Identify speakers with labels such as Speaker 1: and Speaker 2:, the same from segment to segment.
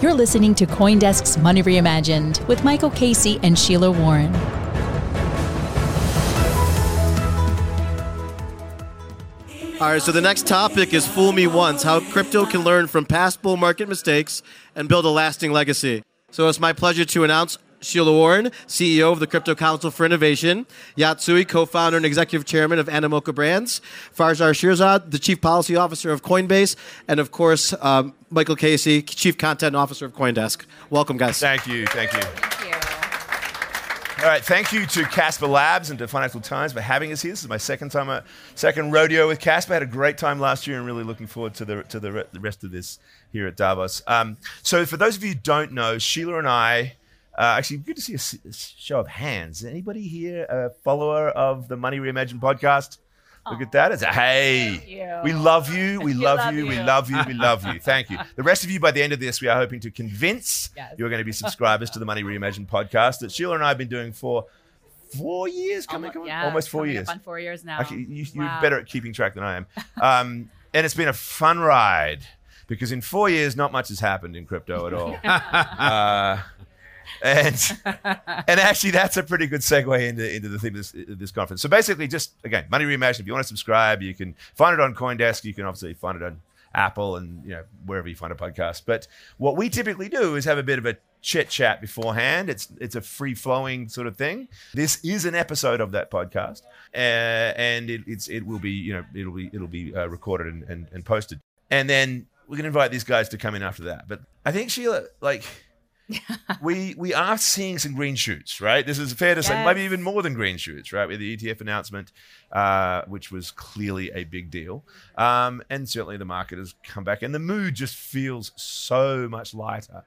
Speaker 1: You're listening to CoinDesk's Money Reimagined with Michael Casey and Sheila Warren.
Speaker 2: All right, so the next topic is Fool Me Once How Crypto Can Learn from Past Bull Market Mistakes and Build a Lasting Legacy. So it's my pleasure to announce Sheila Warren, CEO of the Crypto Council for Innovation, Yat Siu, co-founder and executive chairman of Animoca Brands, Faryar Shirzad, the chief policy officer of Coinbase, and of course, um, Michael Casey, chief content officer of CoinDesk. Welcome, guys.
Speaker 3: Thank you. Thank you. All right, thank you to Casper Labs and to Financial Times for having us here. This is my second time, uh, second rodeo with Casper. I had a great time last year, and really looking forward to the to the, re- the rest of this here at Davos. Um, so, for those of you who don't know, Sheila and I. Uh, actually, good to see a, show of hands. Anybody here a follower of the Money Reimagined podcast? Look at that. It's a hey. We love you. We love,
Speaker 4: love
Speaker 3: you. We love you. We love you. Thank you. The rest of you, by the end of this, we are hoping to convince
Speaker 4: Yes.
Speaker 3: you are going to be subscribers to the Money Reimagined podcast that Sheila and I have been doing for four years, coming, coming
Speaker 4: yeah,
Speaker 3: almost four years.
Speaker 4: On four years now.
Speaker 3: Actually, you, you're
Speaker 4: Wow.
Speaker 3: better at keeping track than I am. Um, and it's been a fun ride because in four years, not much has happened in crypto at all. uh, and and actually, that's a pretty good segue into, into the theme of this, this conference. So basically, just again, Money Reimagined. If you want to subscribe, you can find it on CoinDesk. You can obviously find it on Apple and you know wherever you find a podcast. But what we typically do is have a bit of a chit chat beforehand. It's it's a free flowing sort of thing. This is an episode of that podcast, uh, and it, it's it will be you know it'll be it'll be uh, recorded and, and, and posted, and then we can invite these guys to come in after that. But I think Sheila like. we we are seeing some green shoots, right? This is fair to say, maybe even more than green shoots, right? With the ETF announcement, uh, which was clearly a big deal, um, and certainly the market has come back, and the mood just feels so much lighter.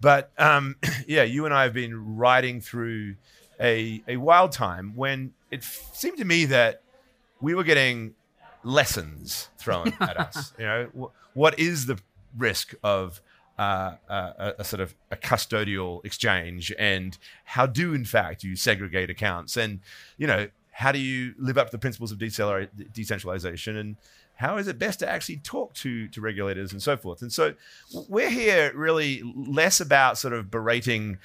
Speaker 3: But um, yeah, you and I have been riding through a a wild time when it seemed to me that we were getting lessons thrown at us. You know, wh- what is the risk of uh, a, a sort of a custodial exchange, and how do in fact you segregate accounts, and you know how do you live up to the principles of decentralization, and how is it best to actually talk to to regulators and so forth. And so we're here really less about sort of berating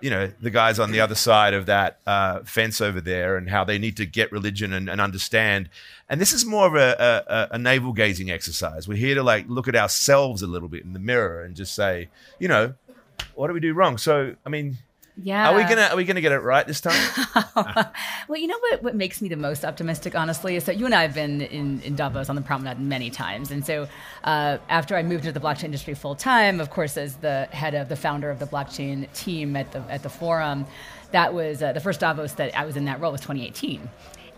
Speaker 3: you know the guys on the other side of that uh, fence over there and how they need to get religion and, and understand. And this is more of a, a, a navel gazing exercise. We're here to like look at ourselves a little bit in the mirror and just say you know what do we do wrong? So i mean
Speaker 4: Yeah.
Speaker 3: are we gonna are we gonna get it right this time
Speaker 4: well, you know what, what makes me the most optimistic, honestly, is that you and I have been in, in Davos on the promenade many times. And so uh, after I moved into the blockchain industry full time, of course, as the head of the founder of the blockchain team at the, at the forum, that was uh, the first Davos that I was in that role was 2018.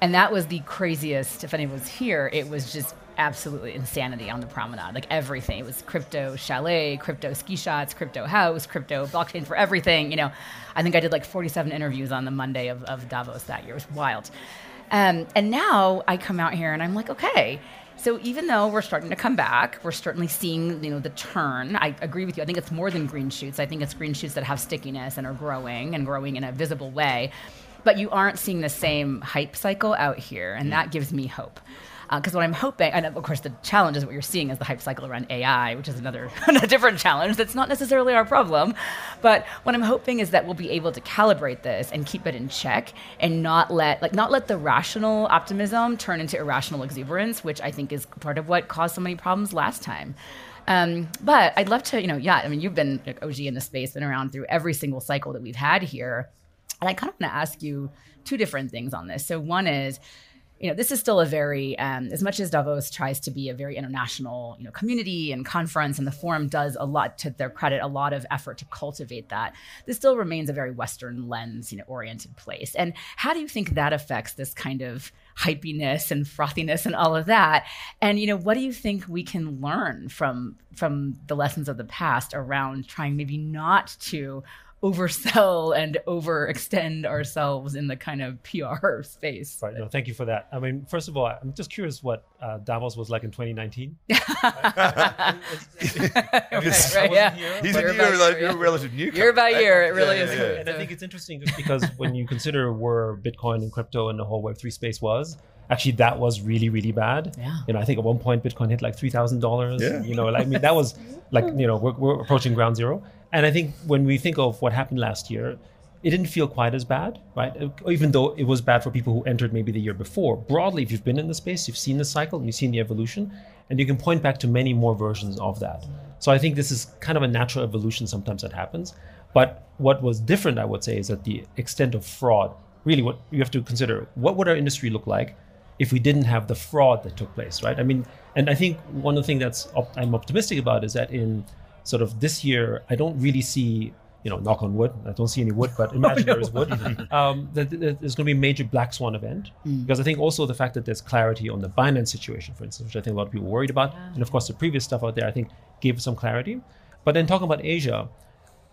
Speaker 4: And that was the craziest, if anyone was here, it was just absolutely insanity on the promenade. Like everything. It was crypto chalet, crypto ski shots, crypto house, crypto blockchain for everything. You know, I think I did like 47 interviews on the Monday of, of Davos that year. It was wild. Um, and now I come out here and I'm like, okay. So even though we're starting to come back, we're certainly seeing, you know, the turn. I agree with you. I think it's more than green shoots. I think it's green shoots that have stickiness and are growing and growing in a visible way. But you aren't seeing the same hype cycle out here, and that gives me hope. Because what I'm hoping, and of course the challenge is what you're seeing is the hype cycle around AI, which is another a different challenge. That's not necessarily our problem, but what I'm hoping is that we'll be able to calibrate this and keep it in check, and not let like not let the rational optimism turn into irrational exuberance, which I think is part of what caused so many problems last time. Um, but I'd love to, you know, yeah. I mean, you've been like, OG in the space, been around through every single cycle that we've had here. And I kind of want to ask you two different things on this. So one is, you know, this is still a very, um, as much as Davos tries to be a very international, you know, community and conference, and the forum does a lot to their credit, a lot of effort to cultivate that. This still remains a very Western lens, you know, oriented place. And how do you think that affects this kind of hypiness and frothiness and all of that? And you know, what do you think we can learn from from the lessons of the past around trying maybe not to oversell and overextend ourselves in the kind of PR space.
Speaker 5: Right. No, thank you for that. I mean, first of all, I'm just curious what uh, Davos was like in 2019.
Speaker 4: right, right, yeah.
Speaker 5: here,
Speaker 3: He's a
Speaker 4: Year
Speaker 3: new,
Speaker 4: by
Speaker 3: like,
Speaker 4: year, yeah.
Speaker 3: relative newcomer.
Speaker 4: Year by
Speaker 3: right?
Speaker 4: year, it really
Speaker 3: Yeah,
Speaker 4: is.
Speaker 3: yeah, yeah.
Speaker 5: and I think it's interesting just because when you consider where Bitcoin and crypto and the whole Web3 space was, actually that was really, really bad.
Speaker 4: Yeah.
Speaker 5: You know, I think at one point Bitcoin hit like three thousand dollars.
Speaker 3: Yeah.
Speaker 5: You know, like, I mean that was like you know we're, we're approaching ground zero. And I think when we think of what happened last year, it didn't feel quite as bad, right? Even though it was bad for people who entered maybe the year before. Broadly, if you've been in the space, you've seen the cycle and you've seen the evolution, and you can point back to many more versions of that. So I think this is kind of a natural evolution sometimes that happens. But what was different, I would say, is that the extent of fraud. Really, what you have to consider: what would our industry look like if we didn't have the fraud that took place, right? I mean, and I think one of the things that's op- I'm optimistic about is that in sort of this year, I don't really see you know, knock on wood. I don't see any wood, but imagine there is wood. Um, that, that there's going to be a major black swan event mm. because I think also the fact that there's clarity on the Binance situation, for instance, which I think a lot of people worried about, yeah. and of course the previous stuff out there, I think gave some clarity. But then talking about Asia,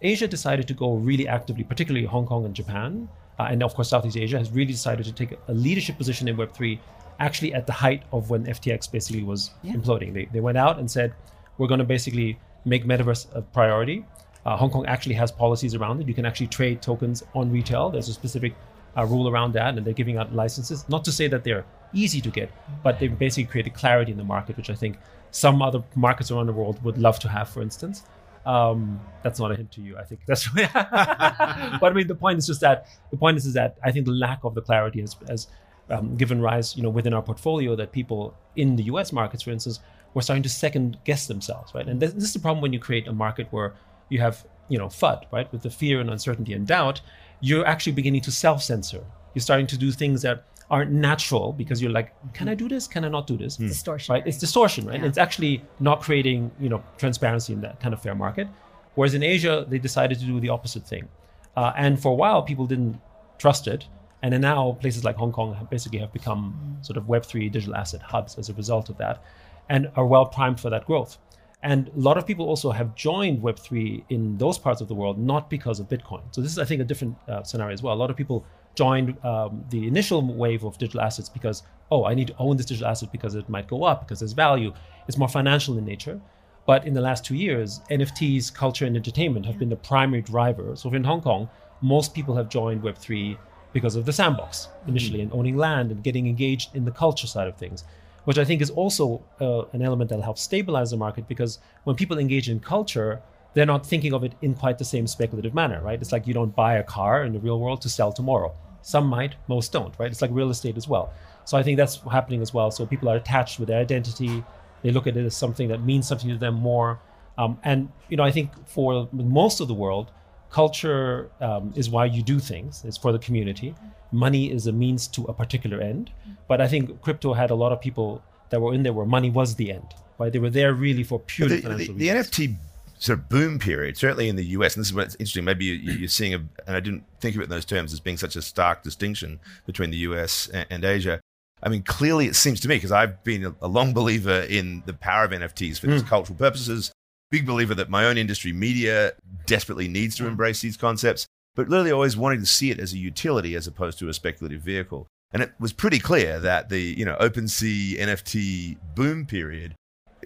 Speaker 5: Asia decided to go really actively, particularly Hong Kong and Japan, uh, and of course Southeast Asia has really decided to take a leadership position in Web three, actually at the height of when FTX basically was yeah. imploding. They they went out and said, we're going to basically make metaverse a priority uh, Hong Kong actually has policies around it. You can actually trade tokens on retail. There's a specific uh, rule around that, and they're giving out licenses. Not to say that they're easy to get, but they've basically created clarity in the market, which I think some other markets around the world would love to have, for instance. Um, that's not a hint to you. I think that's. but I mean, the point is just that the point is, is that I think the lack of the clarity has, has um, given rise, you know, within our portfolio that people in the U.S. markets, for instance, were starting to second guess themselves, right? And this, this is the problem when you create a market where you have you know FUD, right, with the fear and uncertainty and doubt, you're actually beginning to self-censor. You're starting to do things that aren't natural because you're like, can I do this? Can I not do this?
Speaker 4: It's distortion,
Speaker 5: right? It's distortion, right? Yeah. It's actually not creating you know transparency in that kind of fair market. Whereas in Asia, they decided to do the opposite thing, uh, and for a while, people didn't trust it. And then now places like Hong Kong have basically have become mm. sort of Web3 digital asset hubs as a result of that and are well primed for that growth. And a lot of people also have joined Web3 in those parts of the world, not because of Bitcoin. So this is, I think, a different uh, scenario as well. A lot of people joined um, the initial wave of digital assets because, oh, I need to own this digital asset because it might go up, because there's value. It's more financial in nature. But in the last two years, NFTs, culture, and entertainment have been the primary driver. So in Hong Kong, most people have joined Web3 because of the sandbox initially mm-hmm. and owning land and getting engaged in the culture side of things which I think is also uh, an element that helps stabilize the market because when people engage in culture, they're not thinking of it in quite the same speculative manner, right? It's like you don't buy a car in the real world to sell tomorrow. Some might, most don't, right? It's like real estate as well. So I think that's happening as well. So people are attached with their identity. They look at it as something that means something to them more. Um, and you know, I think for most of the world, culture um, is why you do things. It's for the community money is a means to a particular end. But I think crypto had a lot of people that were in there where money was the end. Right? They were there really for pure
Speaker 3: the,
Speaker 5: financial
Speaker 3: the, the NFT sort of boom period, certainly in the US, and this is what's interesting. Maybe you, are seeing, a, and I didn't think of it in those terms as being such a stark distinction between the US and, and Asia. I mean, clearly it seems to me, because I've been a, long believer in the power of NFTs for mm. these cultural purposes, big believer that my own industry, media, desperately needs to mm. embrace these concepts but literally always wanting to see it as a utility as opposed to a speculative vehicle. And it was pretty clear that the you know OpenSea NFT boom period,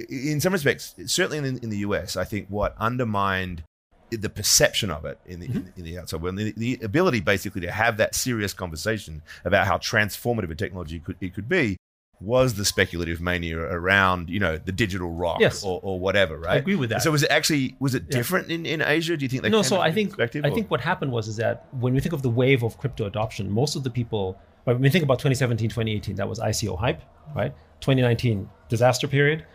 Speaker 3: in some respects, certainly in, in the US, I think what undermined the perception of it in the, mm-hmm. in, the outside world, the, the, ability basically to have that serious conversation about how transformative a technology could, it could be, was the speculative mania around you know the digital rock
Speaker 5: yes.
Speaker 3: or, or whatever right
Speaker 5: i agree with that
Speaker 3: so was it actually was it different yeah. in, in asia do you think they
Speaker 5: no so i think i or? think what happened was is that when we think of the wave of crypto adoption most of the people when we think about 2017 2018 that was ico hype right 2019 disaster period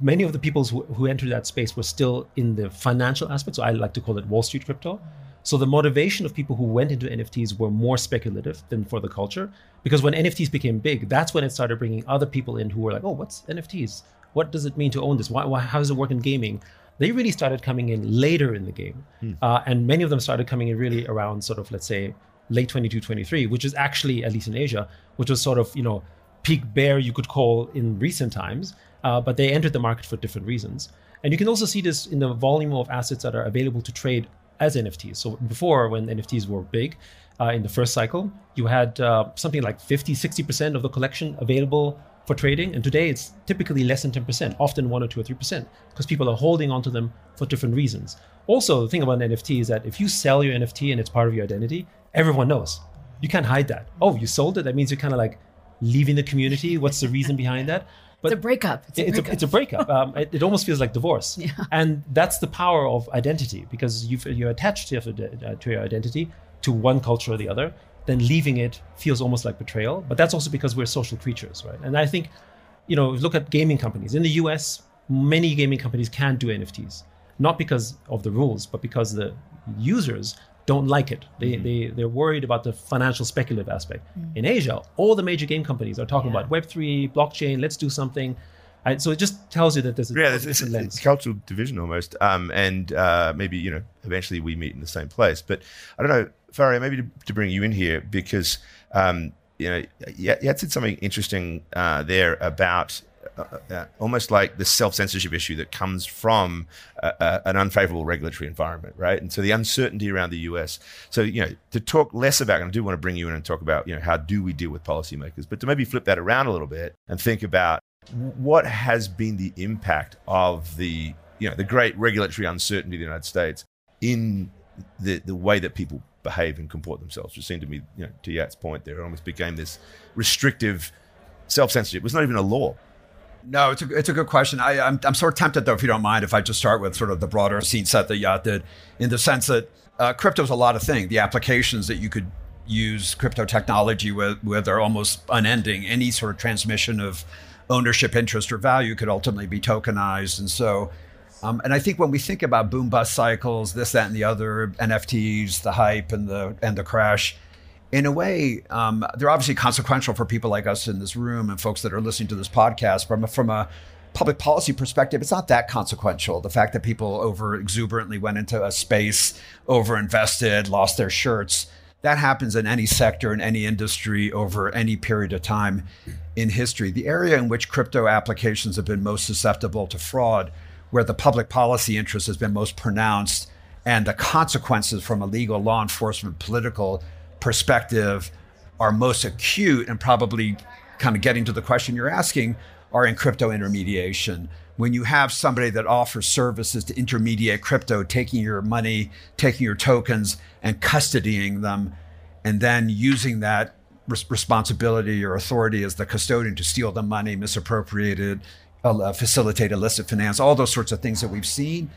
Speaker 5: many of the people who, who entered that space were still in the financial aspect so i like to call it wall street crypto so the motivation of people who went into NFTs were more speculative than for the culture. Because when NFTs became big, that's when it started bringing other people in who were like, oh, what's NFTs? What does it mean to own this? Why, why how does it work in gaming? They really started coming in later in the game. Hmm. Uh, and many of them started coming in really around sort of, let's say, late 22, 23, which is actually, at least in Asia, which was sort of, you know, peak bear you could call in recent times. Uh, but they entered the market for different reasons. And you can also see this in the volume of assets that are available to trade as NFTs. So before, when NFTs were big uh, in the first cycle, you had uh, something like 50, 60% of the collection available for trading. And today it's typically less than 10%, often 1 or 2 or 3%, because people are holding onto them for different reasons. Also, the thing about an NFT is that if you sell your NFT and it's part of your identity, everyone knows. You can't hide that. Oh, you sold it? That means you're kind of like leaving the community. What's the reason behind that?
Speaker 4: It's a breakup. It's a
Speaker 5: it's
Speaker 4: breakup.
Speaker 5: a, it's a breakup. Um, it, it almost feels like divorce. And that's the power of identity because you've, you're attached to your, uh, to your identity to one culture or the other. Then leaving it feels almost like betrayal. But that's also because we're social creatures, right? And I think, you know, look at gaming companies. In the US, many gaming companies can't do NFTs, not because of the rules, but because the users don't like it. They, they, they're worried about the financial speculative aspect. In Asia, all the major game companies are talking about Web3, blockchain, let's do something. Right? So it just tells you that there's a
Speaker 3: yeah, it's, it's,
Speaker 5: different
Speaker 3: it's
Speaker 5: lens.
Speaker 3: cultural division almost. Um, and uh, maybe you know, eventually we meet in the same place. But I don't know, Faryar, maybe to, to bring you in here because um, you know, you, you had said something interesting uh, there about. Uh, uh, almost like the self censorship issue that comes from uh, uh, an unfavorable regulatory environment, right? And so the uncertainty around the US. So, you know, to talk less about, and I do want to bring you in and talk about, you know, how do we deal with policymakers, but to maybe flip that around a little bit and think about what has been the impact of the you know the great regulatory uncertainty in the United States in the the way that people behave and comport themselves. Which seemed to me, you know, to Yat's point, there it almost became this restrictive self censorship. It was not even a law.
Speaker 6: No, it's a, it's a good question. I, I'm, I'm sort of tempted, though, if you don't mind, if I just start with sort of the broader scene set that Yat did, in the sense that uh, is a lot of things. The applications that you could use crypto technology with, with are almost unending. Any sort of transmission of ownership, interest, or value could ultimately be tokenized. And so, um, and I think when we think about boom bust cycles, this, that, and the other, NFTs, the hype, and the and the crash, in a way, um, they're obviously consequential for people like us in this room and folks that are listening to this podcast. From a, from a public policy perspective, it's not that consequential. The fact that people over exuberantly went into a space, over invested, lost their shirts, that happens in any sector, in any industry, over any period of time in history. The area in which crypto applications have been most susceptible to fraud, where the public policy interest has been most pronounced, and the consequences from a legal, law enforcement, political perspective are most acute and probably kind of getting to the question you're asking are in crypto intermediation. When you have somebody that offers services to intermediate crypto, taking your money, taking your tokens, and custodying them, and then using that res- responsibility or authority as the custodian to steal the money, misappropriate it, uh, facilitate illicit finance, all those sorts of things that we've seen,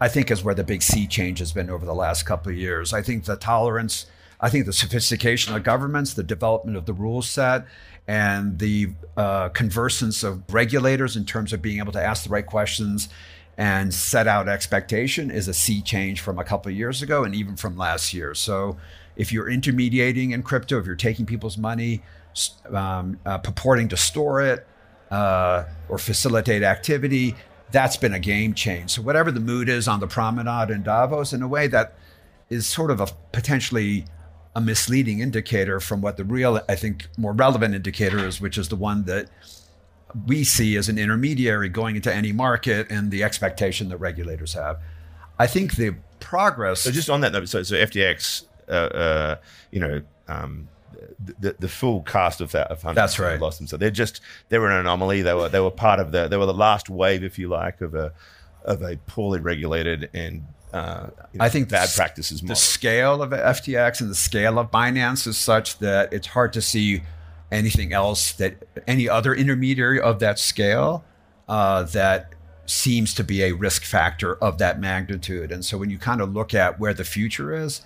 Speaker 6: I think is where the big sea change has been over the last couple of years. I think the tolerance, I think the sophistication of governments, the development of the rule set, and the uh, conversance of regulators in terms of being able to ask the right questions and set out expectation is a sea change from a couple of years ago and even from last year. So if you're intermediating in crypto, if you're taking people's money, um, uh, purporting to store it uh, or facilitate activity, that's been a game change. So whatever the mood is on the promenade in Davos, in a way that is sort of a potentially a misleading indicator from what the real, I think, more relevant indicator is, which is the one that we see as an intermediary going into any market and the expectation that regulators have. I think the progress.
Speaker 3: So just on that, though, so, so FTX, uh, uh, you know, um, the, the full cast of that of hundreds
Speaker 6: That's right.
Speaker 3: lost them. So they're just they were an anomaly. They were they were part of the they were the last wave, if you like, of a of a poorly regulated and uh, you know,
Speaker 6: I think
Speaker 3: bad practices.
Speaker 6: the scale of FTX and the scale of Binance is such that it's hard to see anything else that any other intermediary of that scale uh, that seems to be a risk factor of that magnitude. And so when you kind of look at where the future is,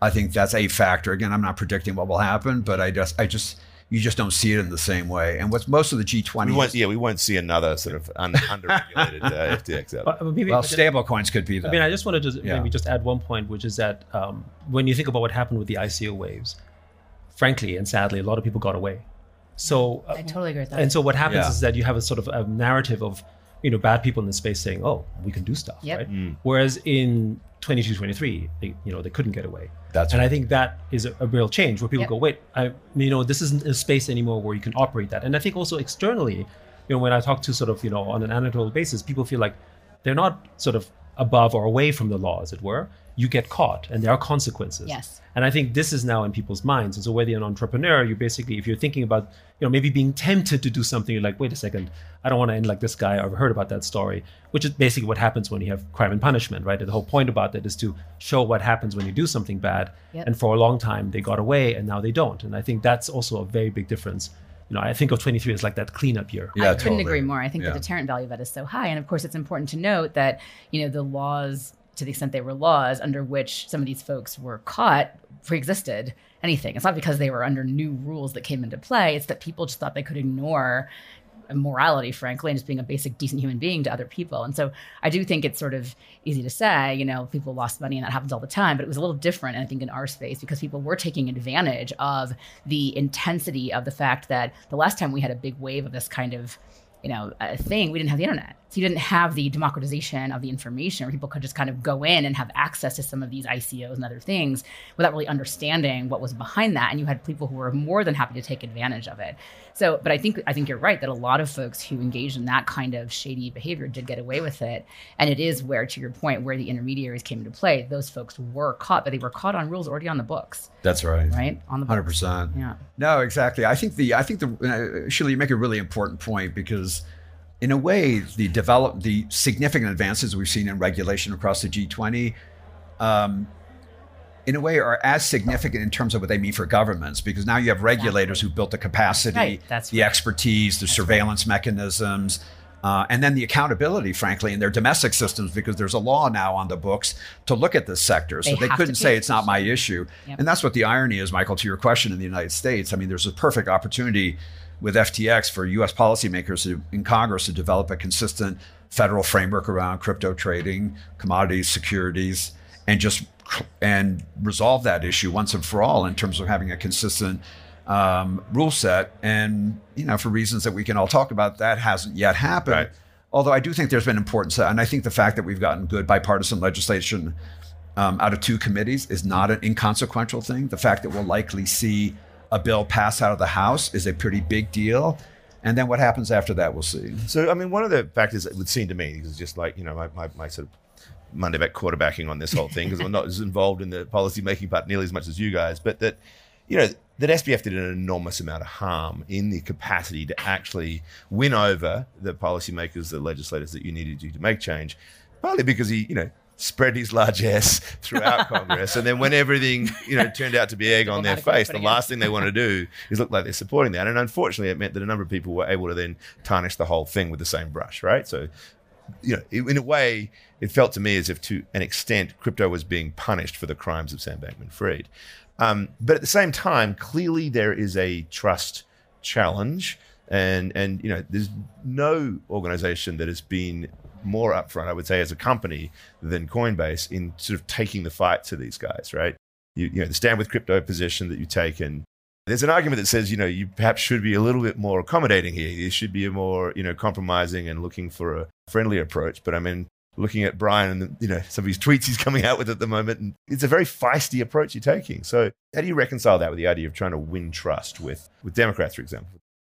Speaker 6: I think that's a factor. Again, I'm not predicting what will happen, but I just, I just, you just don't see it in the same way. And what's most of the G20,
Speaker 3: we won't, yeah, we won't see another sort of un, underregulated uh, FTX out.
Speaker 5: But- maybe-
Speaker 6: well,
Speaker 5: but then-
Speaker 6: stable coins could be that.
Speaker 5: I mean, I just wanted to
Speaker 6: Yeah.
Speaker 5: maybe just add one point, which is that um, when you think about what happened with the ICO waves, frankly and sadly, a lot of people got away. So, uh,
Speaker 4: I totally agree with that.
Speaker 5: and so what happens
Speaker 6: Yeah.
Speaker 5: is that you have a sort of a narrative of, you know, bad people in the space saying, "Oh, we can do stuff,"
Speaker 4: Yep.
Speaker 5: right? Whereas in 22, 23, they, you know, they couldn't get away.
Speaker 6: That's
Speaker 5: and I think that is a, a real change where people
Speaker 4: Yep.
Speaker 5: go, "Wait, I, you know, this isn't a space anymore where you can operate that." And I think also externally, you know, when I talk to sort of, you know, on an anecdotal basis, people feel like they're not sort of above or away from the law, as it were. You get caught, and there are consequences.
Speaker 4: Yes.
Speaker 5: And I think this is now in people's minds. And so whether you're an entrepreneur, you basically, if you're thinking about, you know, maybe being tempted to do something, you're like, wait a second, I don't want to end like this guy. I've heard about that story, which is basically what happens when you have crime and punishment, right? And the whole point about that is to show what happens when you do something bad.
Speaker 4: Yep.
Speaker 5: And for a long time, they got away, and now they don't. And I think that's also a very big difference you know, I think of 23 as like that cleanup year.
Speaker 6: Yeah,
Speaker 4: I couldn't
Speaker 6: totally.
Speaker 4: agree more. I think
Speaker 6: Yeah.
Speaker 4: the deterrent value of it is so high. And of course, it's important to note that, you know, the laws, to the extent they were laws under which some of these folks were caught, pre-existed anything. It's not because they were under new rules that came into play. It's that people just thought they could ignore morality, frankly, and just being a basic decent human being to other people. And so I do think it's sort of easy to say, you know, people lost money and that happens all the time, but it was a little different, I think, in our space because people were taking advantage of the intensity of the fact that the last time we had a big wave of this kind of you know, thing, we didn't have the internet. So you didn't have the democratization of the information where people could just kind of go in and have access to some of these ICOs and other things without really understanding what was behind that. And you had people who were more than happy to take advantage of it. So, but I think I think you're right that a lot of folks who engaged in that kind of shady behavior did get away with it. And it is where, to your point, where the intermediaries came into play, those folks were caught, but they were caught on rules already on the books,
Speaker 6: That's right.
Speaker 4: right? On the
Speaker 6: Hundred
Speaker 4: books.
Speaker 6: percent.
Speaker 4: Yeah.
Speaker 6: No, exactly. I think the I think the uh, Sheila, you make a really important point because, in a way, the develop the significant advances we've seen in regulation across the G20, um, in a way, are as significant in terms of what they mean for governments because now you have regulators who built the capacity,
Speaker 4: Right, that's
Speaker 6: the
Speaker 4: right.
Speaker 6: expertise, the surveillance mechanisms. Uh, and then the accountability, frankly, in their domestic systems, because there's a law now on the books to look at this sector. So
Speaker 4: They
Speaker 6: they, couldn't say it's not my issue.
Speaker 4: Yep.
Speaker 6: And that's what the irony is, Michael, to your question in the United States. I mean, there's a perfect opportunity with FTX for US policymakers to, in Congress to develop a consistent federal framework around crypto trading, commodities, securities, and just and resolve that issue once and for all in terms of having a consistent um, rule set. And you know, for reasons that we can all talk about, that hasn't yet happened.
Speaker 3: Right.
Speaker 6: Although I do think there's been importance, and I think the fact that we've gotten good bipartisan legislation um, out of two committees is not an inconsequential thing. The fact that we'll likely see a bill pass out of the House is a pretty big deal. And then what happens after that, we'll see.
Speaker 3: So, I mean, one of the factors that would seem to me is just like, you know, my, my, my sort of Monday back quarterbacking on this whole thing, because I'm not as involved in the policy making part nearly as much as you guys, but that, you know, that SBF did an enormous amount of harm in the capacity to actually win over the policymakers, the legislators that you needed to to make change, partly because he, you know, spread his large ass throughout Congress. And then when everything, you know, turned out to be egg on their face, the last thing they want to do is look like they're supporting that. And unfortunately, it meant that a number of people were able to then tarnish the whole thing with the same brush, right? So, you know, in a way, it felt to me as if to an extent, crypto was being punished for the crimes of Sam Bankman Fried. Um, but at the same time, clearly there is a trust challenge. And, and you know, there's no organization that has been more upfront, I would say, as a company than Coinbase in sort of taking the fight to these guys, right? You, you know, the stand with crypto position that you take and there's an argument that says, you know, you perhaps should be a little bit more accommodating here. You should be a more, you know, compromising and looking for a friendly approach. But I mean, looking at Brian and, you know, some of his tweets he's coming out with at the moment, and it's a very feisty approach you're taking. So how do you reconcile that with the idea of trying to win trust with, with Democrats, for example?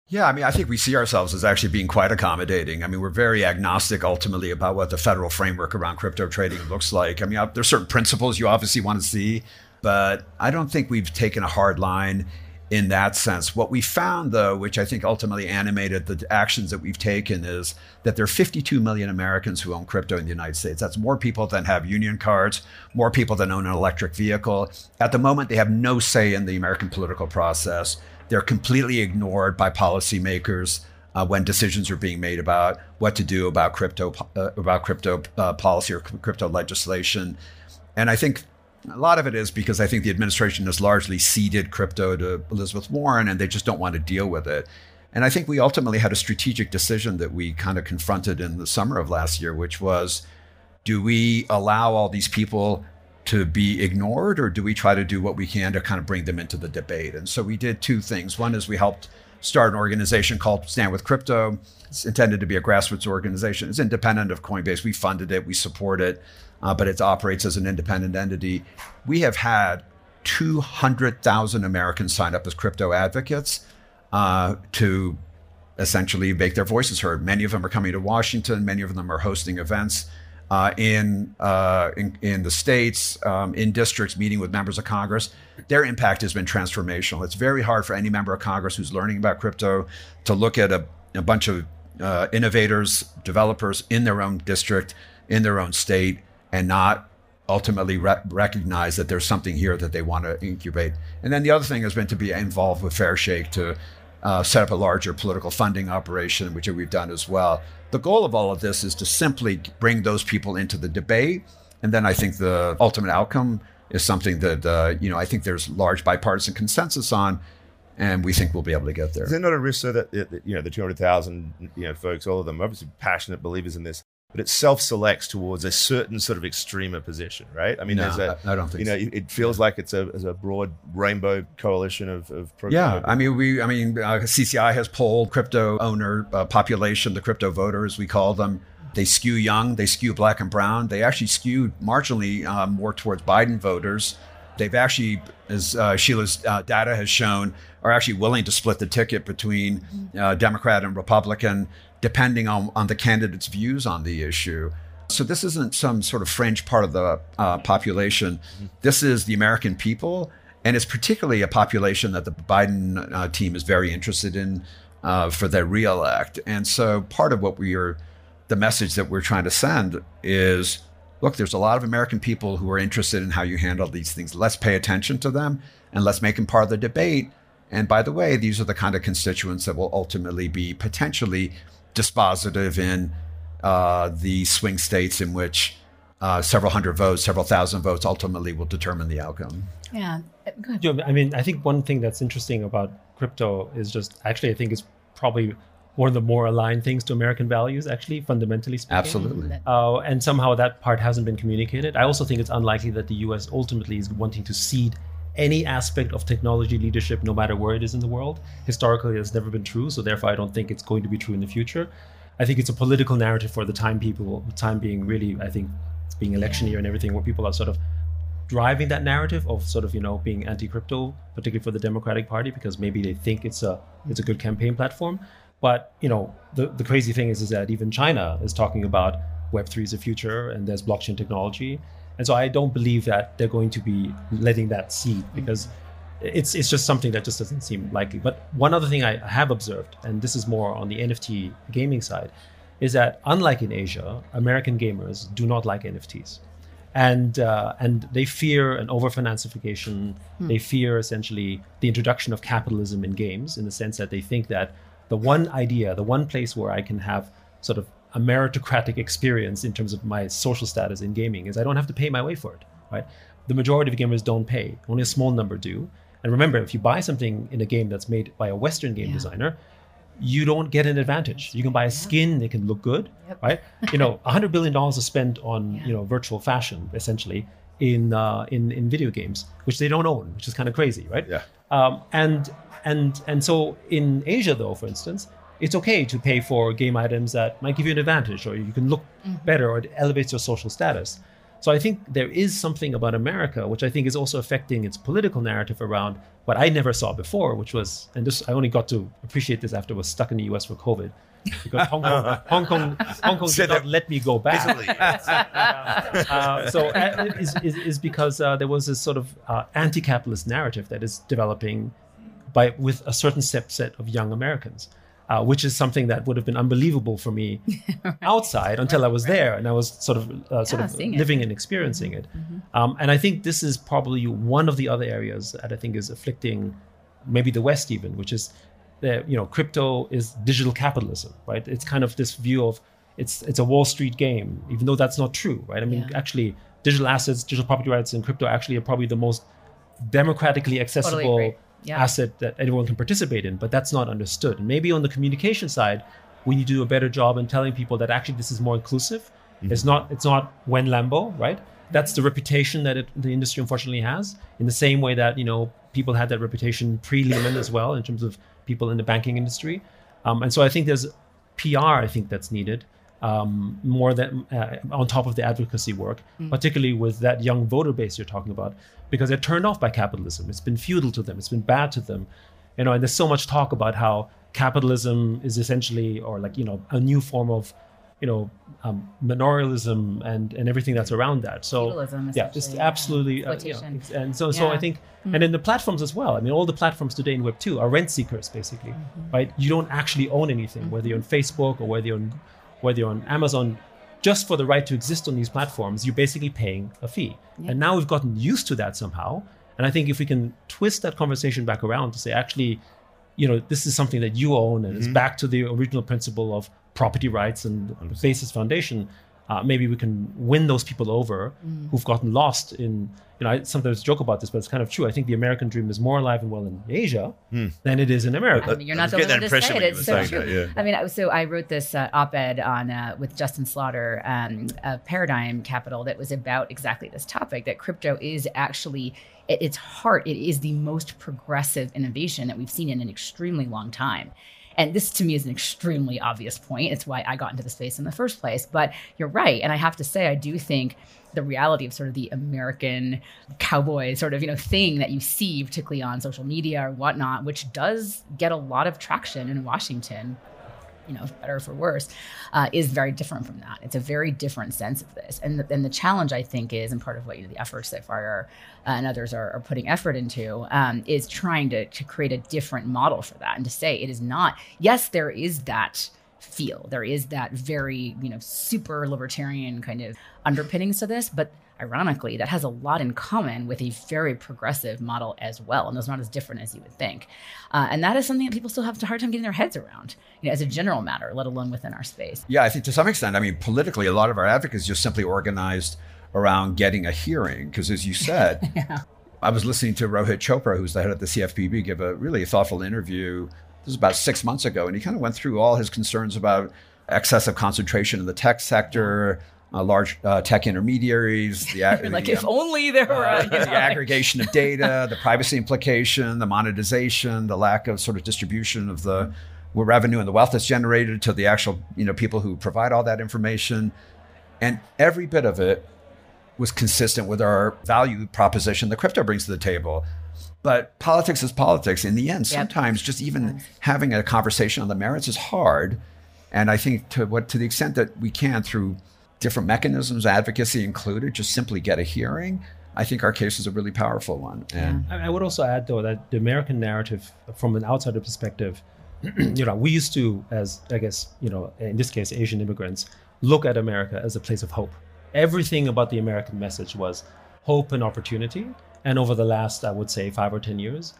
Speaker 6: Yeah, I mean, I think we see ourselves as actually being quite accommodating. I mean, we're very agnostic ultimately about what the federal framework around crypto trading looks like. I mean, uh, there's certain principles you obviously want to see, but I don't think we've taken a hard line in that sense. What we found, though, which I think ultimately animated the actions that we've taken, is that there are 52 million Americans who own crypto in the United States. That's more people than have union cards, more people than own an electric vehicle. At the moment, they have no say in the American political process. They're completely ignored by policymakers uh, when decisions are being made about what to do about crypto uh, about crypto uh, policy or crypto legislation. And I think a lot of it is because I think the administration has largely ceded crypto to Elizabeth Warren, and they just don't want to deal with it. And I think we ultimately had a strategic decision that we kind of confronted in the summer of last year, which was do we allow all these people to be ignored or do we try to do what we can to kind of bring them into the debate? And so we did two things. One is we helped start an organization called Stand with Crypto. It's intended to be a grassroots organization. It's independent of Coinbase. We funded it, we support it, uh, but it operates as an independent entity. We have had 200,000 Americans sign up as crypto advocates uh, to essentially make their voices heard. Many of them are coming to Washington. Many of them are hosting events uh, in, uh, in in the states, um, in districts, meeting with members of Congress. Their impact has been transformational. It's very hard for any member of Congress who's learning about crypto to look at a, a bunch of uh, innovators, developers in their own district, in their own state, and not ultimately re- recognize that there's something here that they want to incubate. And then the other thing has been to be involved with Fair Shake to uh, set up a larger political funding operation, which we've done as well. The goal of all of this is to simply bring those people into the debate. And then I think the ultimate outcome is something that, uh, you know, I think there's large bipartisan consensus on. And we think we'll be able to get there.
Speaker 3: Is there not a risk, so that, you know the two hundred thousand you know folks, all of them, obviously passionate believers in this, but it self-selects towards a certain sort of extremer position, right? I mean,
Speaker 6: No,
Speaker 3: there's a,
Speaker 6: I- don't think
Speaker 3: you know,
Speaker 6: so.
Speaker 3: it- feels like it's a, it's a broad rainbow coalition of, of pro-
Speaker 6: Yeah, I mean, we, I mean, uh, CCI has polled crypto owner uh, population, the crypto voters, we call them. They skew young, they skew black and brown. They actually skew marginally uh, more towards Biden voters. They've actually, as uh, Sheila's uh, data has shown, are actually willing to split the ticket between uh, Democrat and Republican, depending on, on the candidate's views on the issue. So this isn't some sort of fringe part of the uh, population. This is the American people, and it's particularly a population that the Biden uh, team is very interested in uh, for their reelect. And so part of what we are, the message that we're trying to send is, look, there's a lot of American people who are interested in how you handle these things. Let's pay attention to them and let's make them part of the debate. And by the way, these are the kind of constituents that will ultimately be potentially dispositive in uh, the swing states in which uh, several hundred votes, several thousand votes ultimately will determine the outcome.
Speaker 4: Yeah. Go ahead.
Speaker 5: You know, I mean, I think one thing that's interesting about crypto is just actually, I think it's probably one of the more aligned things to American values, actually, fundamentally speaking.
Speaker 6: Absolutely.
Speaker 5: Uh, and somehow that part hasn't been communicated. I also think it's unlikely that the US ultimately is wanting to cede any aspect of technology leadership, no matter where it is in the world. Historically, it's never been true. So therefore, I don't think it's going to be true in the future. I think it's a political narrative for the time people, time being really, I think it's being election year and everything, where people are sort of driving that narrative of sort of you know being anti-crypto, particularly for the Democratic Party, because maybe they think it's a it's a good campaign platform. But you know the the crazy thing is is that even China is talking about Web three is the future and there's blockchain technology, and so I don't believe that they're going to be letting that seed because it's it's just something that just doesn't seem likely. But one other thing I have observed, and this is more on the NFT gaming side, is that unlike in Asia, American gamers do not like NFTs and uh, and they fear an overfinancification. They fear essentially the introduction of capitalism in games, in the sense that they think that the one idea, the one place where I can have sort of a meritocratic experience in terms of my social status in gaming is I don't have to pay my way for it. Right? The majority of gamers don't pay; only a small number do. And remember, if you buy something in a game that's made by a Western game
Speaker 4: Yeah.
Speaker 5: designer, you don't get an advantage. You can buy a skin; it can look good,
Speaker 4: Yep.
Speaker 5: right? You know, hundred billion dollars is spent on you know virtual fashion, essentially in uh, in in video games, which they don't own, which is kind of crazy, right?
Speaker 3: Yeah.
Speaker 5: Um, and and and so in Asia, though, for instance, it's okay to pay for game items that might give you an advantage, or you can look better, or it elevates your social status. So I think there is something about America, which I think is also affecting its political narrative around what I never saw before, which was, and this I only got to appreciate this after I was stuck in the U.S. for COVID, because Hong Kong, Hong Kong, Hong Kong did not let me go back.
Speaker 3: Italy.
Speaker 5: Uh, so uh, is, is, is because uh, there was this sort of uh, anti-capitalist narrative that is developing by with a certain subset of young Americans, uh, which is something that would have been unbelievable for me outside until I was there and I was sort of uh, sort
Speaker 4: Yeah,
Speaker 5: of
Speaker 4: seeing it.
Speaker 5: living and experiencing it. Um, and I think this is probably one of the other areas that I think is afflicting maybe the West even, which is that you know crypto is digital capitalism, right? It's kind of this view of it's it's a Wall Street game, even though that's not true, right? I mean,
Speaker 4: Yeah.
Speaker 5: actually, digital assets, digital property rights, and crypto actually are probably the most democratically accessible
Speaker 4: agree. Yeah.
Speaker 5: asset that anyone can participate in, but that's not understood. And maybe on the communication side, we need to do a better job in telling people that actually this is more inclusive. It's not it's not when Lambo, right? That's the reputation that it, the industry unfortunately has. In the same way that you know people had that reputation pre Lehman as well, in terms of people in the banking industry. Um, and so I think there's PR. I think that's needed um, more than uh, on top of the advocacy work, particularly with that young voter base you're talking about, because they're turned off by capitalism. It's been feudal to them. It's been bad to them. You know, and there's so much talk about how capitalism is essentially, or like you know, a new form of, you know, um, manorialism and and everything that's around that. So yeah, just
Speaker 4: yeah.
Speaker 5: absolutely. uh, you know, and so so I
Speaker 4: Yeah.
Speaker 5: think, and in the platforms as well. I mean, all the platforms today in Web two are rent seekers basically, right? You don't actually own anything, whether you're on Facebook or whether you're on whether you're on Amazon. Just for the right to exist on these platforms, you're basically paying a fee. And now we've gotten used to that somehow. And I think if we can twist that conversation back around to say, actually, you know, this is something that you own and it's mm-hmm. back to the original principle of property rights and the basis foundation. Uh, maybe we can win those people over who've gotten lost in. You know, I sometimes joke about this, but it's kind of true. I think the American dream is more alive and well in Asia than it is in America.
Speaker 4: I mean, you're not the
Speaker 3: getting
Speaker 4: only
Speaker 3: that
Speaker 4: one to say
Speaker 3: impression
Speaker 4: it.
Speaker 3: when you
Speaker 4: It's so true.
Speaker 3: that, yeah.
Speaker 4: I mean, so I wrote this uh, op-ed on uh, with Justin Slaughter um, of Paradigm Capital that was about exactly this topic. That crypto is actually at its heart, it is the most progressive innovation that we've seen in an extremely long time. And this to me is an extremely obvious point. It's why I got into the space in the first place. But you're right. And I have to say, I do think the reality of sort of the American cowboy sort of, you know, thing that you see, particularly on social media or whatnot, which does get a lot of traction in Washington, you know, better or for worse, uh, is very different from that. It's a very different sense of this. And the, and the challenge, I think, is, and part of what you know, the efforts that Fire uh, and others are, are putting effort into, um, is trying to, to create a different model for that and to say it is not, yes, there is that feel. There is that very, you know, super libertarian kind of underpinnings to this, but ironically, that has a lot in common with a very progressive model as well, and those not as different as you would think. Uh, and that is something that people still have a hard time getting their heads around, you know, as a general matter, let alone within our space.
Speaker 6: Yeah, I think to some extent, I mean, politically, a lot of our advocates just simply organized around getting a hearing. Because as you said, I was listening to Rohit Chopra, who's the head of the CFPB, give a really thoughtful interview. This was about six months ago, and he kind of went through all his concerns about excessive concentration in the tech sector, uh, large uh, tech intermediaries, the, ag-
Speaker 4: like,
Speaker 6: the,
Speaker 4: if
Speaker 6: um,
Speaker 4: only there were a, you know,
Speaker 6: the aggregation of data, the privacy implication, the monetization, the lack of sort of distribution of the revenue and the wealth that's generated to the actual you know people who provide all that information, and every bit of it was consistent with our value proposition that crypto brings to the table. But politics is politics. In the end, sometimes just even having a conversation on the merits is hard. And I think to what to the extent that we can through different mechanisms, advocacy included, just simply get a hearing. I think our case is a really powerful one. And
Speaker 5: I I would also add, though, that the American narrative, from an outsider perspective, you know, we used to, as I guess, you know, in this case, Asian immigrants, look at America as a place of hope. Everything about the American message was hope and opportunity. And over the last, I would say, five or 10 years,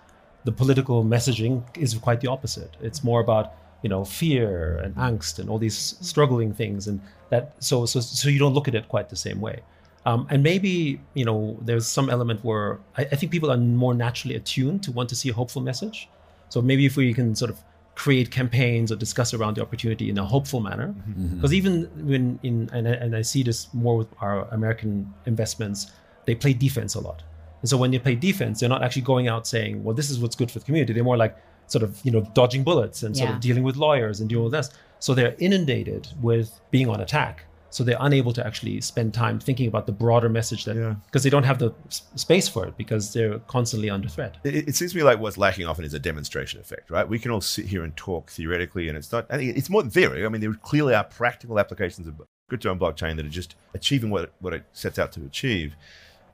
Speaker 5: the political messaging is quite the opposite. It's more about, you know, fear and angst and all these struggling things. And that, so, so, so you don't look at it quite the same way. Um, and maybe you know there's some element where I, I think people are more naturally attuned to want to see a hopeful message. So maybe if we can sort of create campaigns or discuss around the opportunity in a hopeful manner, because even when in and I, and I see this more with our American investments, they play defense a lot. And so when they play defense, they're not actually going out saying, "Well, this is what's good for the community." They're more like sort of you know dodging bullets and sort
Speaker 4: Yeah.
Speaker 5: of dealing with lawyers and dealing all this. So they're inundated with being on attack. So they're unable to actually spend time thinking about the broader message that
Speaker 3: Yeah.
Speaker 5: because they don't have the s- space for it because they're constantly under threat.
Speaker 3: It, it seems to me like what's lacking often is a demonstration effect, right? We can all sit here and talk theoretically, and it's not. I think it's more than theory. I mean, there clearly are practical applications of crypto and blockchain that are just achieving what it, what it sets out to achieve.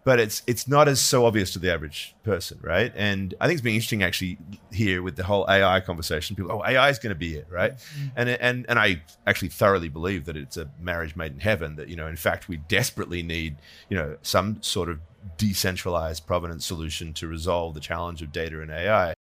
Speaker 3: But it's it's not as so obvious to the average person, right? And I think it's been interesting actually here with the whole AI conversation. People, oh, AI is going to be it, right? Mm-hmm. And and and I actually thoroughly believe that it's a marriage made in heaven. That you know, in fact, we desperately need you know some sort of decentralized provenance solution to resolve the challenge of data and AI.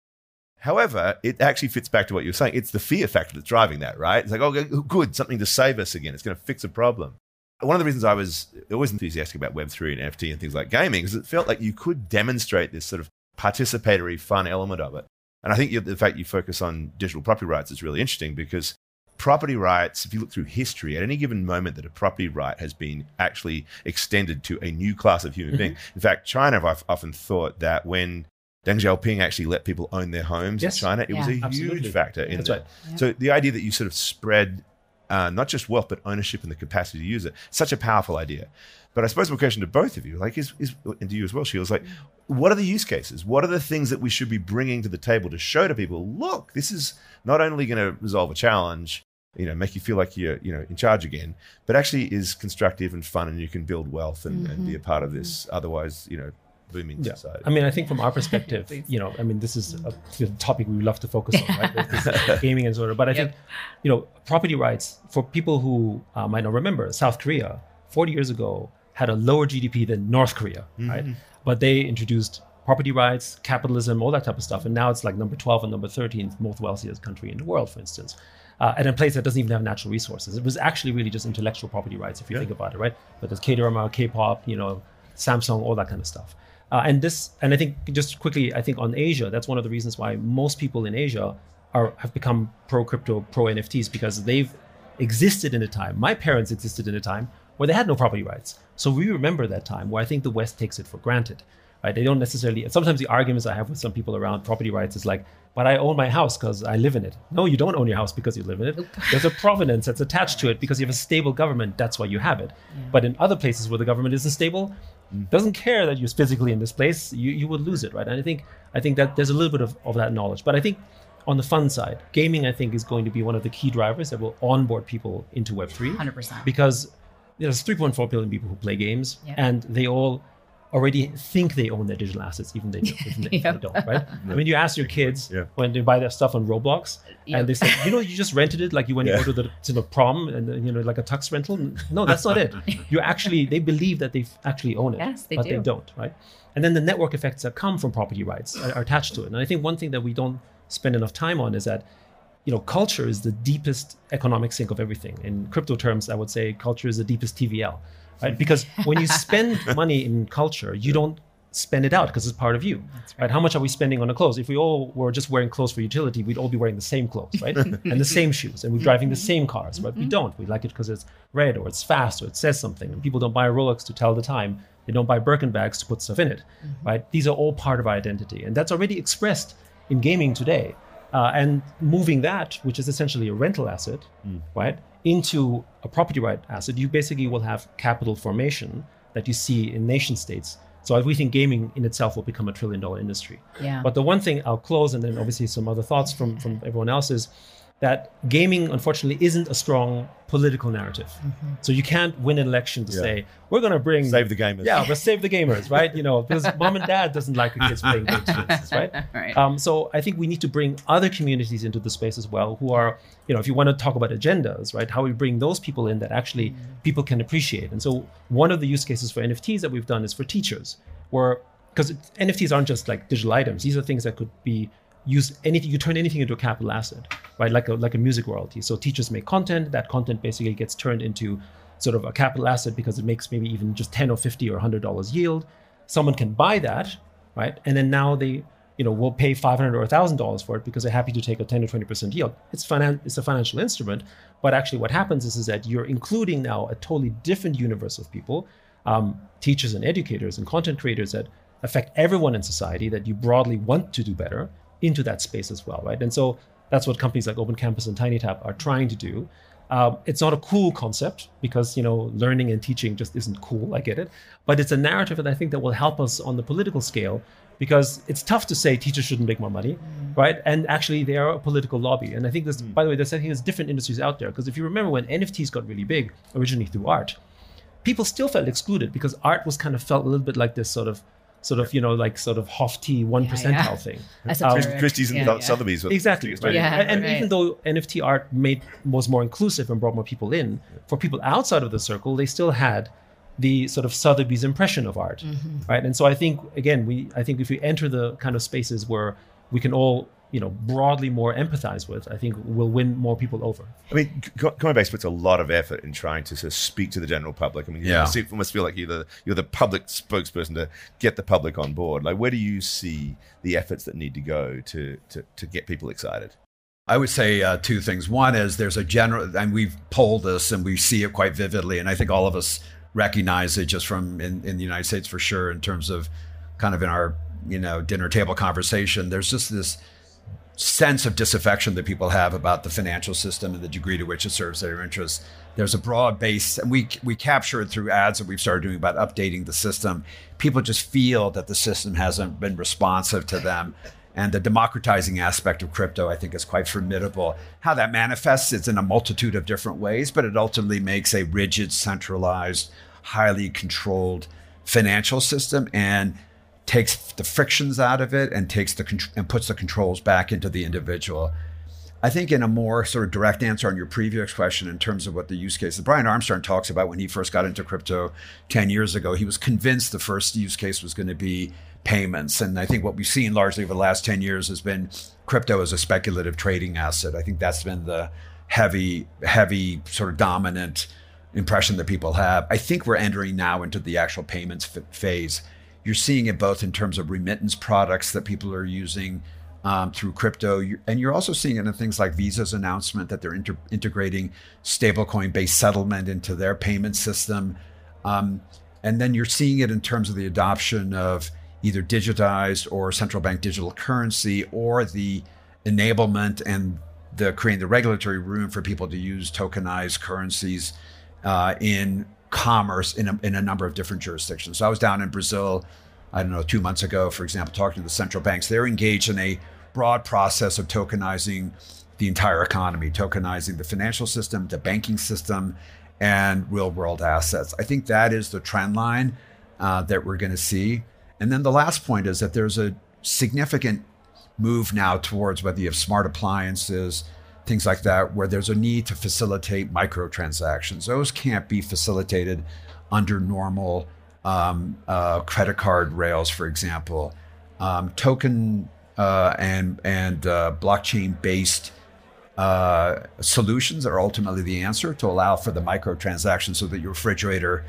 Speaker 3: However, it actually fits back to what you were saying. It's the fear factor that's driving that, right? It's like, oh, good, something to save us again. It's going to fix a problem. One of the reasons I was always enthusiastic about Web3 and NFT and things like gaming is it felt like you could demonstrate this sort of participatory, fun element of it. And I think the fact you focus on digital property rights is really interesting because property rights, if you look through history, at any given moment that a property right has been actually extended to a new class of human mm-hmm. being. In fact, China, I've often thought that when Deng Xiaoping actually let people own their homes
Speaker 5: Yes.
Speaker 3: in China, it was a
Speaker 5: Absolutely.
Speaker 3: huge factor in
Speaker 5: That's
Speaker 3: that.
Speaker 5: right.
Speaker 3: So the idea that you sort of spread uh, not just wealth but ownership and the capacity to use it, such a powerful idea. But I suppose my question to both of you, like, is, is and to you as well, Sheila, is like, what are the use cases? What are the things that we should be bringing to the table to show to people, look, this is not only going to resolve a challenge, you know, make you feel like you're, you know, in charge again, but actually is constructive and fun, and you can build wealth and, and be a part of this otherwise, you know, booming
Speaker 5: Yeah.
Speaker 3: society.
Speaker 5: I mean, I think from our perspective, you know, I mean, this is a topic we love to focus on, right? Gaming and sort of. But I think, you know, property rights for people who uh, might not remember, South Korea 40 years ago had a lower GDP than North Korea, right? But they introduced property rights, capitalism, all that type of stuff. And now it's like number 12 and number 13, most wealthiest country in the world, for instance. Uh, and a place that doesn't even have natural resources. It was actually really just intellectual property rights, if you
Speaker 3: Yeah.
Speaker 5: think about it, right? But there's K-drama, K-pop, you know, Samsung, all that kind of stuff. Uh, and this, and I think just quickly, I think on Asia, that's one of the reasons why most people in Asia are have become pro crypto, pro NFTs because they've existed in a time. My parents existed in a time where they had no property rights. So we remember that time where I think the West takes it for granted. Right? They don't necessarily. Sometimes the arguments I have with some people around property rights is like, "But I own my house because I live in it." No, you don't own your house because you live in it. There's a provenance that's attached to it because you have a stable government. That's why you have it. But in other places where the government isn't stable, doesn't care that you're physically in this place, you, you would lose it, right? And I think I think that there's a little bit of, of that knowledge. But I think on the fun side, gaming I think is going to be one of the key drivers that will onboard people into Web3.
Speaker 4: 100%.
Speaker 5: Because there's 3.4 billion people who play games
Speaker 4: Yeah.
Speaker 5: and they all already think they own their digital assets, even they, even they,
Speaker 4: Yep.
Speaker 5: they don't, right? I mean, you ask your kids
Speaker 3: Yeah.
Speaker 5: when they buy their stuff on Roblox,
Speaker 4: Yep.
Speaker 5: and they say, you know, you just rented it, like you when
Speaker 3: Yeah.
Speaker 5: you go to the to the prom and you know, like a tux rental. No, that's not it. You actually they believe that they actually own it,
Speaker 4: Yes, they
Speaker 5: but they
Speaker 4: do.
Speaker 5: don't, right? And then the network effects that come from property rights are, are attached to it. And I think one thing that we don't spend enough time on is that you know, culture is the deepest economic sink of everything. In crypto terms, I would say culture is the deepest TVL, right? Mm-hmm. Because when you spend money in culture, you don't spend it out because it's part of you, right. How much are we spending on the clothes? If we all were just wearing clothes for utility, we'd all be wearing the same clothes, right? and the same shoes, and we're driving the same cars, but we mm-hmm. don't. We like it because it's red or it's fast or it says something. And people don't buy a Rolex to tell the time. They don't buy Birkin bags to put stuff in it, mm-hmm. right? These are all part of our identity, and that's already expressed in gaming today. Uh, and moving that, which is essentially a rental asset, mm. right, into a property right asset, you basically will have capital formation that you see in nation states. So we think gaming in itself will become a trillion dollar industry.
Speaker 4: Yeah.
Speaker 5: But the one thing I'll close, and then obviously some other thoughts from, from everyone else is that gaming, unfortunately, isn't a strong political narrative.
Speaker 4: Mm-hmm.
Speaker 5: So you can't win an election to
Speaker 3: Yeah.
Speaker 5: say, we're going to bring.
Speaker 3: Save the gamers.
Speaker 5: Yeah, but save the gamers, right? You know, because mom and dad doesn't like the kids playing games, right?
Speaker 4: Right.
Speaker 5: Um, so I think we need to bring other communities into the space as well, who are, you know, if you want to talk about agendas, right? How we bring those people in that actually people can appreciate. And so one of the use cases for NFTs that we've done is for teachers, where because NFTs aren't just like digital items; these are things that could be used anything. You turn anything into a capital asset, right? Like a like a music royalty. So teachers make content. That content basically gets turned into sort of a capital asset because it makes maybe even just 10 or 50 or 100 dollars yield someone can buy that right and then now they you know will pay 500 or 1000 dollars for it because they're happy to take a 10 or 20 percent yield it's finan- it's a financial instrument but actually what happens is, is that you're including now a totally different universe of people um, teachers and educators and content creators that affect everyone in society that you broadly want to do better into that space as well right and so that's what companies like open campus and tinytap are trying to do um, it's not a cool concept because you know learning and teaching just isn't cool. I get it, but it's a narrative that I think that will help us on the political scale because it's tough to say teachers shouldn't make more money, right? And actually, they are a political lobby. And I think this, by the way, there's I think there's different industries out there because if you remember when NFTs got really big originally through art, people still felt excluded because art was kind of felt a little bit like this sort of sort of you know like sort of hofty one
Speaker 4: Yeah,
Speaker 5: percentile
Speaker 4: yeah.
Speaker 5: thing.
Speaker 4: Esoteric.
Speaker 5: Um,
Speaker 3: Christie's and
Speaker 4: Yeah, yeah.
Speaker 3: Sotheby's. were-
Speaker 5: Exactly. Right.
Speaker 4: Yeah,
Speaker 5: and and
Speaker 4: right.
Speaker 5: even though NFT art made was more inclusive and brought more people in, for people outside of the circle, they still had the sort of Sotheby's impression of art, right? And so I think again, we I think if we enter the kind of spaces where we can all you know broadly more empathize with, I think we'll win more people over.
Speaker 3: I mean, C- Coinbase puts a lot of effort in trying to sort of speak to the general public. I mean, you
Speaker 6: Yeah.
Speaker 3: almost- almost feel like you're the you're the public spokesperson to get the public on board. Like, where do you see the efforts that need to go to to, to get people excited?
Speaker 6: I would say uh, two things. One is there's a general, and we've polled this and we see it quite vividly. And I think all of us recognize it just from in, in the United States for sure, in terms of kind of in our, you know, dinner table conversation. There's just this sense of disaffection that people have about the financial system and the degree to which it serves their interests. There's a broad base, and we we capture it through ads that we've started doing about updating the system. People just feel that the system hasn't been responsive to them. And the democratizing aspect of crypto, I think, is quite formidable. How that manifests is in a multitude of different ways, but it ultimately makes a rigid, centralized, highly controlled financial system and takes the frictions out of it and takes the and puts the controls back into the individual. I think in a more sort of direct answer on your previous question in terms of what the use case, Brian Armstrong talks about when he first got into crypto 10 years ago, he was convinced the first use case was going to be payments. And I think what we've seen largely over the last 10 years has been crypto as a speculative trading asset. I think that's been the heavy, heavy sort of dominant impression that people have. I think we're entering now into the actual payments phase. You're seeing it both in terms of remittance products that people are using um, through crypto. And you're also seeing it in things like Visa's announcement that they're inter- integrating stablecoin based settlement into their payment system. Um, and then you're seeing it in terms of the adoption of either digitized or central bank digital currency or the enablement and the creating the regulatory room for people to use tokenized currencies uh, in commerce in a, in a number of different jurisdictions. So I was down in Brazil I don't know, two months ago, for example, talking to the central banks, they're engaged in a broad process of tokenizing the entire economy, tokenizing the financial system, the banking system, and real world assets. I think that is the trend line uh, that we're going to see. And then the last point is that there's a significant move now towards whether you have smart appliances, things like that, where there's a need to facilitate microtransactions. Those can't be facilitated under normal um, uh, credit card rails, for example, um, token uh, and and uh, blockchain based uh, solutions are ultimately the answer to allow for the microtransactions, so that your refrigerator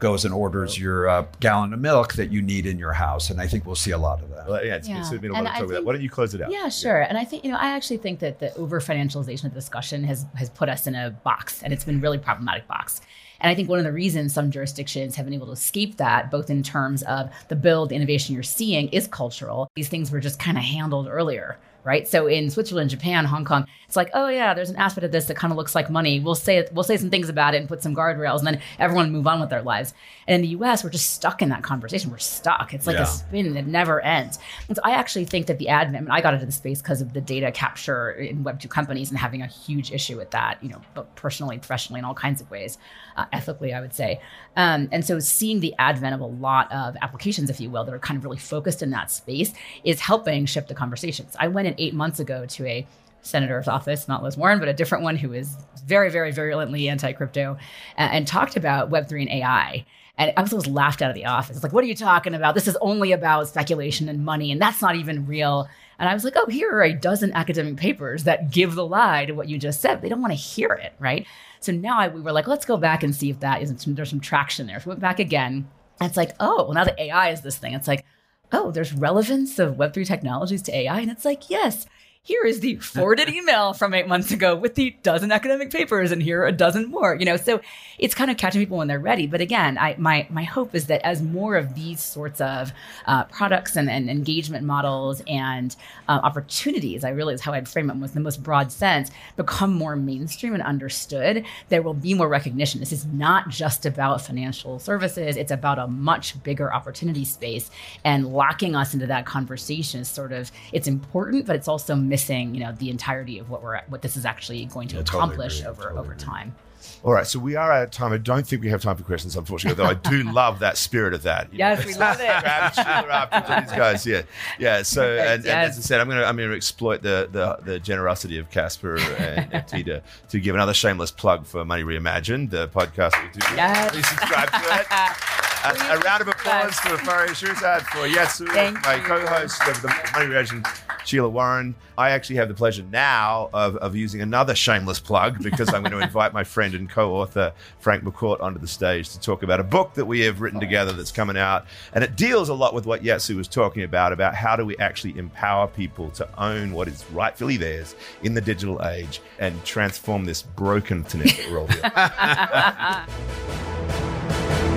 Speaker 6: goes and orders your uh, gallon of milk that you need in your house. And I think we'll see a lot of that.
Speaker 3: Well, yeah, it's,
Speaker 4: Yeah.
Speaker 3: it's been a lot
Speaker 4: And
Speaker 3: of
Speaker 4: I
Speaker 3: talk about that. Why don't you close it out?
Speaker 4: Yeah, sure. And I think you know, I actually think that the over financialization of the discussion has has put us in a box, and it's been really problematic box. And I think one of the reasons some jurisdictions have been able to escape that, both in terms of the build, the innovation you're seeing, is cultural. These things were just kind of handled earlier. Right. So in Switzerland, Japan, Hong Kong, it's like, oh yeah, there's an aspect of this that kind of looks like money. We'll say we'll say some things about it and put some guardrails, and then everyone move on with their lives. And in the U.S., we're just stuck in that conversation. We're stuck. It's like
Speaker 6: Yeah.
Speaker 4: a spin that never ends. And so I actually think that the advent, I, mean, I got into the space because of the data capture in Web2 companies and having a huge issue with that, you know, but personally, professionally, in all kinds of ways, uh, ethically, I would say. Um, and so seeing the advent of a lot of applications, if you will, that are kind of really focused in that space is helping shift the conversations. I went in eight months ago to a senator's office, not Liz Warren, but a different one who is very, very virulently anti crypto, and, uh, and talked about Web3 and AI. And I was always laughed out of the office. It's like, what are you talking about? This is only about speculation and money, and that's not even real. And I was like, oh, here are a dozen academic papers that give the lie to what you just said. They don't want to hear it, right? So now I, we were like, let's go back and see if that isn't some, there's some traction there. So we went back again. And it's like, oh, well, now the AI is this thing, it's like, oh, there's relevance of Web3 technologies to AI. And it's like, yes, here is the forwarded email from eight months ago with the dozen academic papers, and here are a dozen more. You know, so it's kind of catching people when they're ready. But again, I, my my hope is that as more of these sorts of uh, products and, and engagement models and uh, opportunities, I realize how I'd frame it with the most broad sense, become more mainstream and understood, there will be more recognition. This is not just about financial services; it's about a much bigger opportunity space, and locking us into that conversation is sort of it's important, but it's also missing, you know, the entirety of what we're what this is actually going to
Speaker 6: Yeah,
Speaker 4: accomplish
Speaker 6: agree.
Speaker 4: over
Speaker 6: Totally
Speaker 4: over time.
Speaker 3: All right, so we are out of time. I don't think we have time for questions, unfortunately, though I do love that spirit of that. You know,
Speaker 4: Yes, we love it.
Speaker 3: Grab after these guys, yeah, yeah. So, and, and as I said, I'm gonna I'm gonna exploit the the, the generosity of Casper and, Tita to give another shameless plug for Money Reimagined, the podcast that we do.
Speaker 4: Yes.
Speaker 3: Please subscribe to it. A, a round of applause for Faryar Shirzad, for Yat
Speaker 4: Siu,
Speaker 3: my
Speaker 4: you.
Speaker 3: co-host of the Money Reimagined, Sheila Warren. I actually have the pleasure now of, of using another shameless plug because I'm going to invite my friend and co-author Frank McCourt onto the stage to talk about a book that we have written together that's coming out, and it deals a lot with what Yat Siu was talking about about how do we actually empower people to own what is rightfully theirs in the digital age and transform this broken internet that we're all.